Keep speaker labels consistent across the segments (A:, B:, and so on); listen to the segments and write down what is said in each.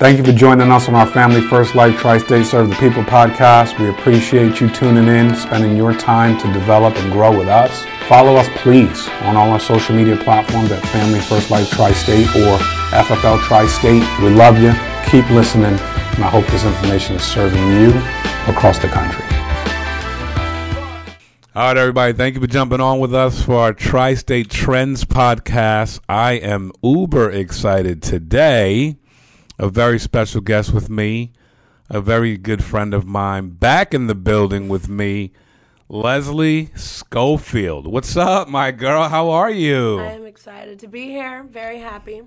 A: Thank you for joining us on our Family First Life Tri State Serve the People podcast. We appreciate you tuning in, spending your time to develop and grow with us. Follow us, please, on all our social media platforms at Family First Life Tri State or FFL Tri State. We love you. Keep listening, and I hope this information is serving you across the country. All right, everybody. Thank you for jumping on with us for our Tri State Trends podcast. I am uber excited today. A very special guest with me, a very good friend of mine, back in the building with me, Leslie Schofield. What's up, my girl? How are you?
B: I am excited to be here. Very happy.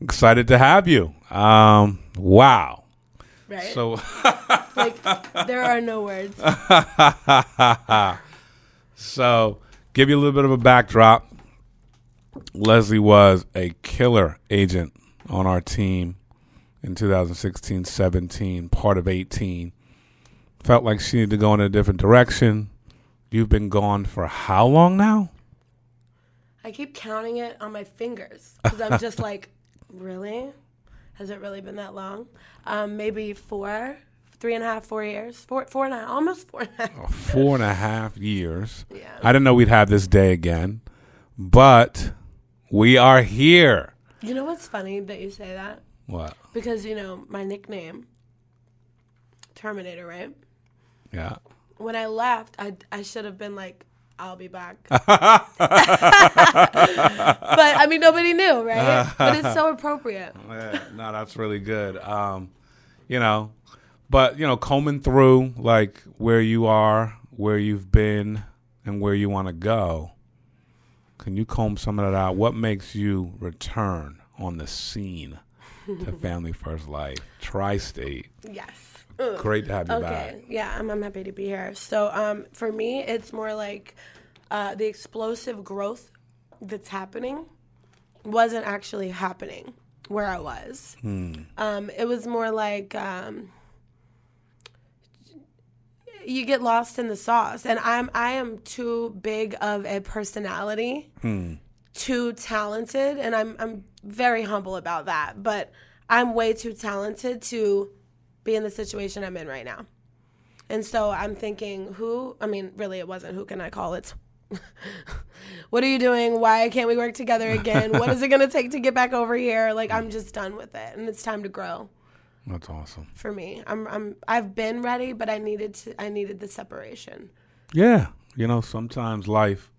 A: Excited to have you. Um, wow.
B: Right?
A: So,
B: like, there are no words.
A: so give you a little bit of a backdrop. Leslie was a killer agent on our team in 2016 17, part of 18. Felt like she needed to go in a different direction. You've been gone for how long now?
B: I keep counting it on my fingers because I'm just like, really? Has it really been that long? Um, maybe four, three and a half, four years, four, four and a half, almost four and a half.
A: Four and a half years.
B: Yeah.
A: I didn't know we'd have this day again, but we are here.
B: You know what's funny that you say that?
A: What?
B: Because you know my nickname, Terminator, right?
A: Yeah.
B: When I left, I I should have been like, I'll be back. but I mean, nobody knew, right? But it's so appropriate.
A: Yeah, no, that's really good. Um, you know, but you know, combing through like where you are, where you've been, and where you want to go. Can you comb some of that out? What makes you return on the scene to Family First Life, Tri-State?
B: Yes.
A: Great to have you
B: Okay.
A: back.
B: Yeah, I'm, I'm happy to be here. So, um, for me, it's more like uh, the explosive growth that's happening wasn't actually happening where I was. Um, it was more like um, you get lost in the sauce, and I'm I am too big of a personality, too talented, and I'm I'm very humble about that. But I'm way too talented to be in the situation I'm in right now. And so I'm thinking, who? I mean, really, it wasn't who can I call it. what are you doing? Why can't we work together again? what is it going to take to get back over here? Like, I'm just done with it, and it's time to grow
A: That's awesome.
B: for me. I'm, I'm, I've been ready, but I needed to. I needed the separation.
A: Yeah, you know, sometimes life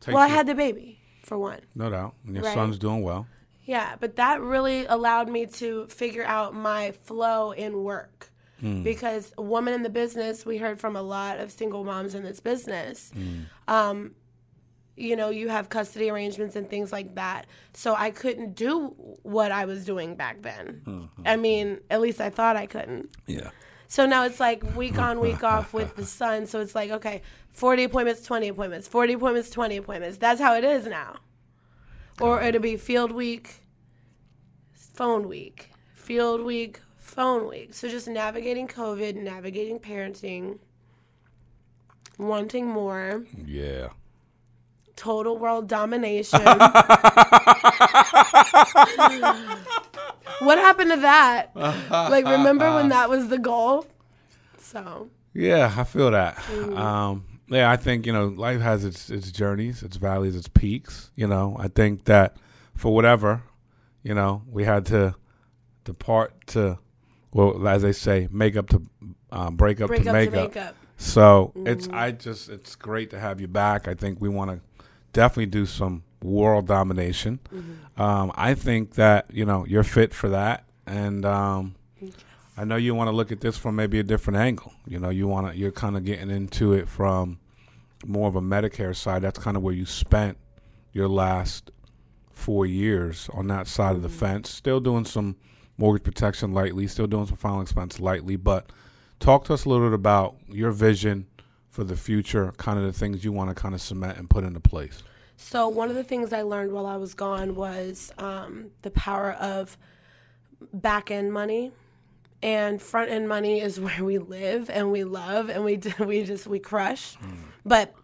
A: takes
B: Well, I
A: you-
B: had the baby for one.
A: no doubt, and your
B: Right.
A: son's doing well.
B: Yeah, but that really allowed me to figure out my flow in work. Hmm. Because a woman in the business, we heard from a lot of single moms in this business. Hmm. Um, you know, you have custody arrangements and things like that. So I couldn't do what I was doing back then. Hmm, I mean, at least I thought I couldn't.
A: Yeah.
B: So now it's like week on, week off with the son. So it's like, okay, 40 appointments, 20 appointments, 40 appointments, 20 appointments. That's how it is now. Or it'll be field week, phone week, field week, phone week. So just navigating COVID, navigating parenting, wanting more,
A: Yeah.
B: total world domination. happened to that? Like, remember when that was the goal? So,
A: Yeah, I feel that.
B: Mm.
A: Um, yeah, I think you know life has its its journeys, its valleys, its peaks. You know, I think that for whatever, you know, we had to depart to, well, as they say, make up to uh, break up
B: break
A: to
B: up
A: make
B: to
A: up.
B: make up.
A: So it's I just it's great to have you back. I think we want to definitely do some world domination. Um, I think that you know you're fit for that, and um, I know you want to look at this from maybe a different angle. You know, you want to you're kind of getting into it from more of a Medicare side. That's kind of where you spent your last four years on that side of the fence. Still doing some mortgage protection lightly, still doing some final expense lightly, but talk to us a little bit about your vision for the future, kind of the things you want to kind of cement and put into place.
B: So one of the things I learned while I was gone was um, the power of back end money, and front end money is where we live and we love and we we just we crush. But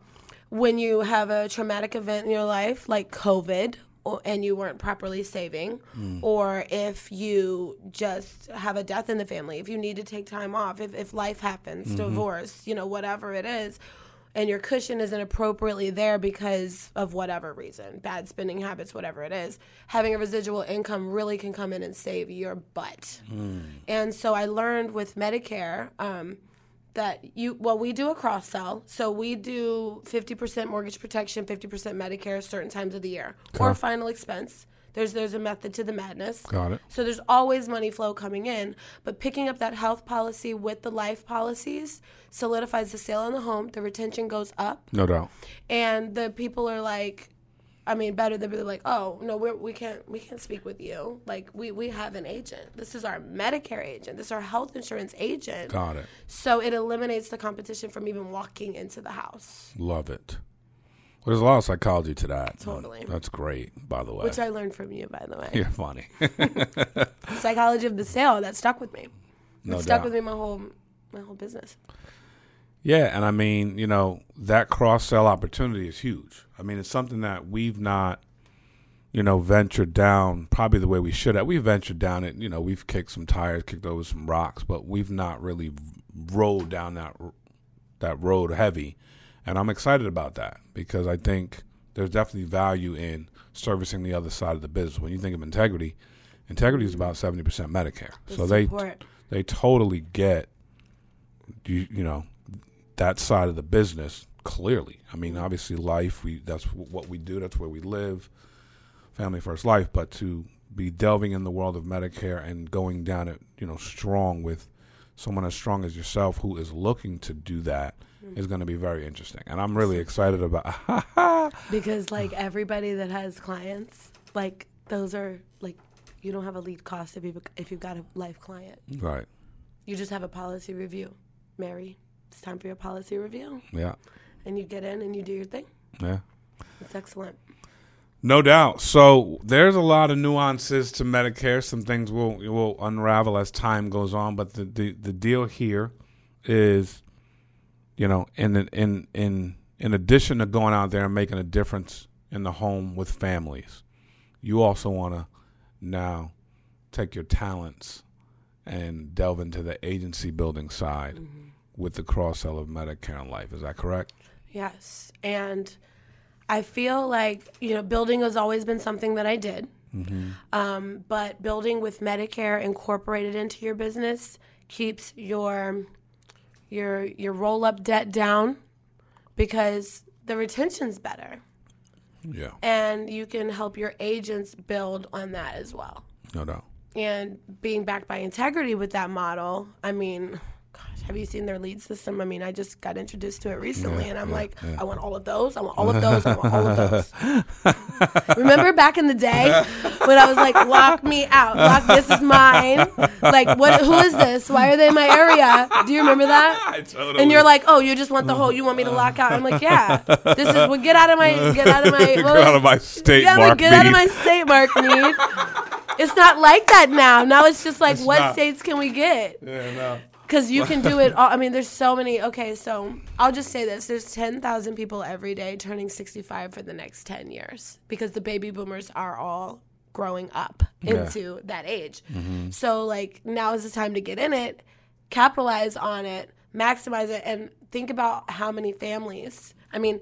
B: when you have a traumatic event in your life like COVID or, and you weren't properly saving,
A: Mm.
B: or if you just have a death in the family, if you need to take time off, if, if life happens,
A: Mm-hmm.
B: divorce, you know, whatever it is, and your cushion isn't appropriately there because of whatever reason, bad spending habits, whatever it is, having a residual income really can come in and save your butt. And so I learned with Medicare. Um, that you well we do a cross sell so we do 50% mortgage protection 50% medicare certain times of the year or final expense there's there's a method to the madness
A: Got it.
B: so there's always money flow coming in but picking up that health policy with the life policies solidifies the sale on the home the retention goes up
A: No doubt.
B: and the people are like I mean, better than be like, oh no, we're, we can't we can't speak with you. Like we we have an agent. This is our Medicare agent. This is our health insurance agent.
A: Got it.
B: So it eliminates the competition from even walking into the house,
A: Love it. There's a lot of psychology to that.
B: Totally.
A: That's great, by the way.
B: which I learned from you, by the way.
A: You're funny.
B: Psychology of the sale that stuck with me.
A: no
B: it stuck
A: doubt.
B: with me my whole my whole business.
A: Yeah, and I mean, you know, that cross sell opportunity is huge. I mean, it's something that we've not, you know, ventured down probably the way we should have. We've ventured down it, you know, we've kicked some tires, kicked over some rocks, but we've not really rolled down that that road heavy. And I'm excited about that because I think there's definitely value in servicing the other side of the business. When you think of integrity, integrity is about 70% Medicare.
B: The
A: so they
B: support.
A: they totally get you you know that side of the business clearly. I mean, mm-hmm. obviously, life we that's what we do. That's where we live, family first life. But to be delving in the world of Medicare and going down it, you know, strong with someone as strong as yourself who is looking to do that is going to be very interesting. And I'm really excited about.
B: because like everybody that has clients, like those are like you don't have a lead cost if you if you've got a life client.
A: right.
B: You just have a policy review. Mary, it's time for your policy review,
A: Yeah.
B: and you get in and you do your thing.
A: Yeah.
B: It's excellent.
A: No doubt. So there's a lot of nuances to Medicare. Some things will will unravel as time goes on, but the the, the deal here is, you know, in in in in addition to going out there and making a difference in the home with families, you also want to now take your talents and delve into the agency building side with the cross sell of Medicare and Life. Is that correct?
B: Yes, and I feel like you know building has always been something that I did, um, but building with Medicare incorporated into your business keeps your your your roll up debt down because the retention's better,
A: Yeah.
B: and you can help your agents build on that as well.
A: No doubt.
B: and being backed by integrity with that model i mean have you seen their lead system i mean i just got introduced to it recently
A: Yeah,
B: and i'm
A: yeah,
B: like
A: yeah.
B: i want all of those i want all of those i want all of those remember back in the day when i was like lock me out lock this is mine like what who is this why are they in my area do you remember that
A: totally
B: and you're like, oh, you just want the whole, you want me to lock out. I'm like, yeah, this is, well, get out of my, get out of my,
A: Get out of my state
B: yeah,
A: mark
B: get out of my state mark meat. It's not like that now. Now it's just like,
A: It's
B: what
A: not.
B: states can we get?
A: Yeah, no.
B: Because you can do it. All, I mean, there's so many. Okay, so I'll just say this: there's 10,000 people every day turning 65 for the next 10 years because the baby boomers are all growing up
A: Yeah.
B: into that age. Mm-hmm. So like now is the time to get in it, capitalize on it, maximize it, and think about how many families. I mean,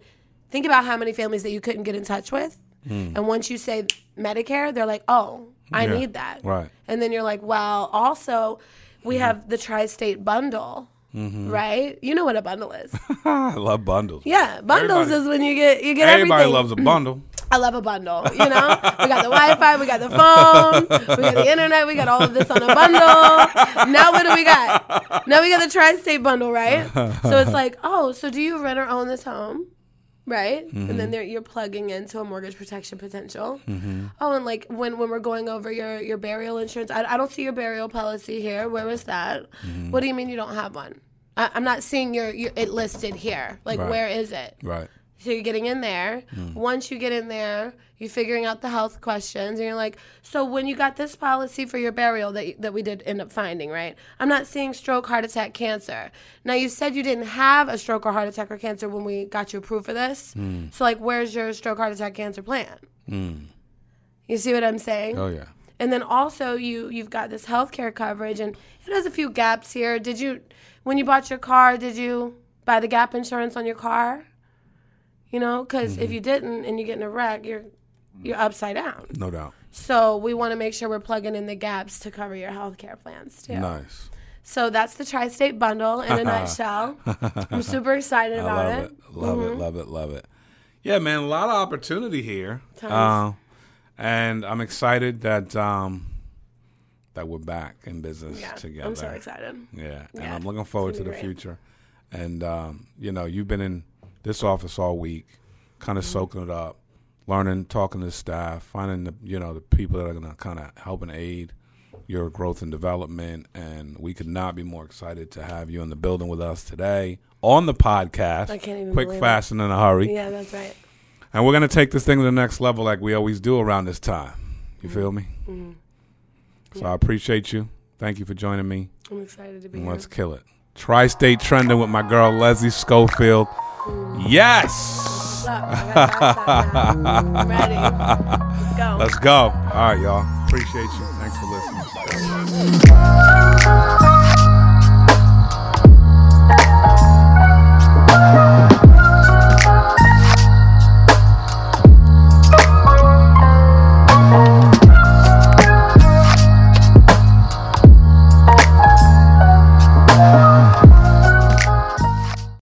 B: think about how many families that you couldn't get in touch with. Hmm. And once you say Medicare, they're like, "Oh, I
A: Yeah.
B: need that."
A: Right.
B: And then you're like, well, also, we
A: Mm-hmm.
B: have the tri state bundle, right? You know what a bundle is.
A: I love bundles.
B: Yeah, bundles
A: Everybody-
B: is when you get you get
A: Everybody
B: everything.
A: loves a bundle.
B: I love a bundle. You know, we got the Wi-Fi, we got the phone, we got the internet, we got all of this on a bundle. Now what do we got? Now we got the tri-state bundle, right? So it's like, oh, so do you rent or own this home? Right, and then mm-hmm. there, you're plugging into a mortgage protection potential. Mm-hmm. Oh, and like when, when we're going over your, your burial insurance, I, I don't see your burial policy here. Where was that? Mm-hmm. What do you mean you don't have one? I, I'm not seeing your, your it listed here. Like,
A: Right.
B: where is it?
A: Right.
B: So you're getting in there. Hmm. Once you get in there, you're figuring out the health questions, and you're like, so when you got this policy for your burial that, that we did end up finding, right? I'm not seeing stroke, heart attack, cancer. Now you said you didn't have a stroke or heart attack or cancer when we got you approved for this. Hmm. So like, where's your stroke, heart attack, cancer plan? Hmm. You see what I'm saying?
A: Oh yeah.
B: And then also you you've got this healthcare coverage and it has a few gaps here. Did you when you bought your car, did you buy the gap insurance on your car? You know, because
A: Mm-hmm.
B: if you didn't and you get in a wreck, you're you're upside down.
A: No doubt.
B: So we want to make sure we're plugging in the gaps to cover your healthcare plans too.
A: Nice.
B: So that's the tri-state bundle in a nutshell. I'm super excited
A: I
B: about
A: love
B: it.
A: it. Love it. Love it. Love it. Yeah, man. A lot of opportunity here. Uh, and I'm excited that um, that we're back in business
B: Yeah,
A: together.
B: I'm so excited.
A: Yeah, and
B: Yeah,
A: I'm looking forward to the
B: great.
A: future. And um, you know, you've been in this office all week, kind of
B: Mm-hmm.
A: soaking it up, learning, talking to the staff, finding the you know the people that are going to kind of help and aid your growth and development. And we could not be more excited to have you in the building with us today on the podcast.
B: I can't even
A: quick,
B: it.
A: fast, and in a hurry.
B: Yeah, that's right.
A: And we're going to take this thing to the next level, like we always do around this time. You
B: Mm-hmm.
A: feel me? So I appreciate you. Thank you for joining me.
B: I'm excited to be
A: And
B: here.
A: let's kill it. Tri State Trending with my girl Leslie Schofield. Yes!
B: What's up? I gotta pass that now. I'm ready. Let's go.
A: Let's go. All right, y'all. Appreciate you. Thanks for listening.